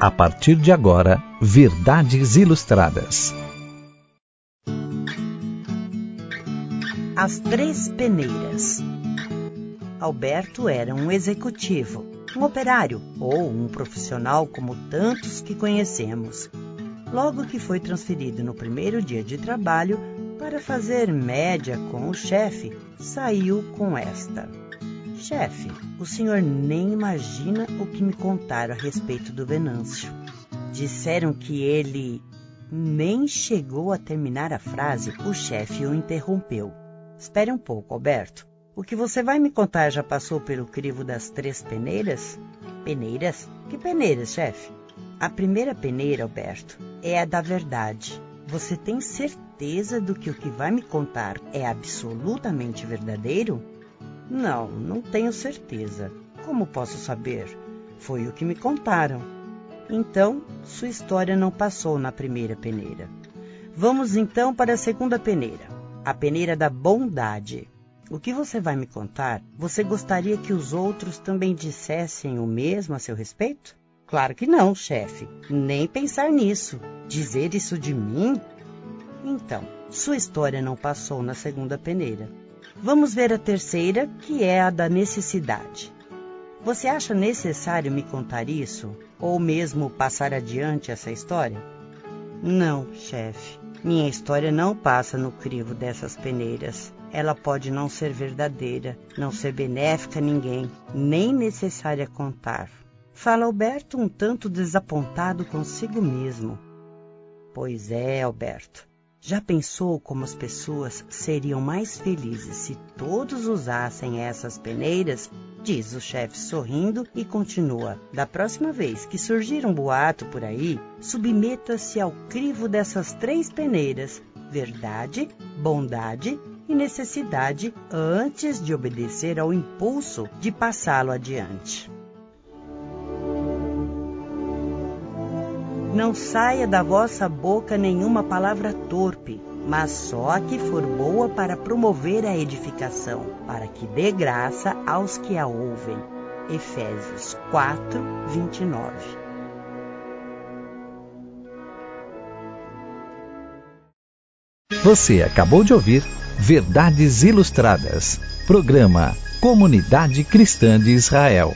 A partir de agora, Verdades Ilustradas. As Três Peneiras. Alberto era um executivo, um operário ou um profissional como tantos que conhecemos. Logo que foi transferido no primeiro dia de trabalho para fazer média com o chefe, saiu com esta. Chefe, o senhor nem imagina o que me contaram a respeito do Venâncio. Disseram que ele. Nem chegou a terminar a frase, o chefe o interrompeu. Espere um pouco, Alberto. O que você vai me contar já passou pelo crivo das três peneiras? Peneiras? Que peneiras, chefe? A primeira peneira, Alberto, é a da verdade. Você tem certeza do que o que vai me contar é absolutamente verdadeiro? Não, não tenho certeza. Como posso saber? Foi o que me contaram. Então, sua história não passou na primeira peneira. Vamos então para a segunda peneira, a peneira da bondade. O que você vai me contar? Você gostaria que os outros também dissessem o mesmo a seu respeito? Claro que não, chefe. Nem pensar nisso. Dizer isso de mim? Então, sua história não passou na segunda peneira. Vamos ver a terceira, que é a da necessidade. Você acha necessário me contar isso? Ou mesmo passar adiante essa história? Não, chefe. Minha história não passa no crivo dessas peneiras. Ela pode não ser verdadeira, não ser benéfica a ninguém, nem necessária contar. Fala Alberto um tanto desapontado consigo mesmo. Pois é, Alberto. Já pensou como as pessoas seriam mais felizes se todos usassem essas peneiras? Diz o chefe sorrindo e continua. Da próxima vez que surgir um boato por aí, submeta-se ao crivo dessas três peneiras: verdade, bondade e necessidade antes de obedecer ao impulso de passá-lo adiante. Não saia da vossa boca nenhuma palavra torpe, mas só a que for boa para promover a edificação, para que dê graça aos que a ouvem. Efésios 4, 29. Você acabou de ouvir Verdades Ilustradas, programa Comunidade Cristã de Israel.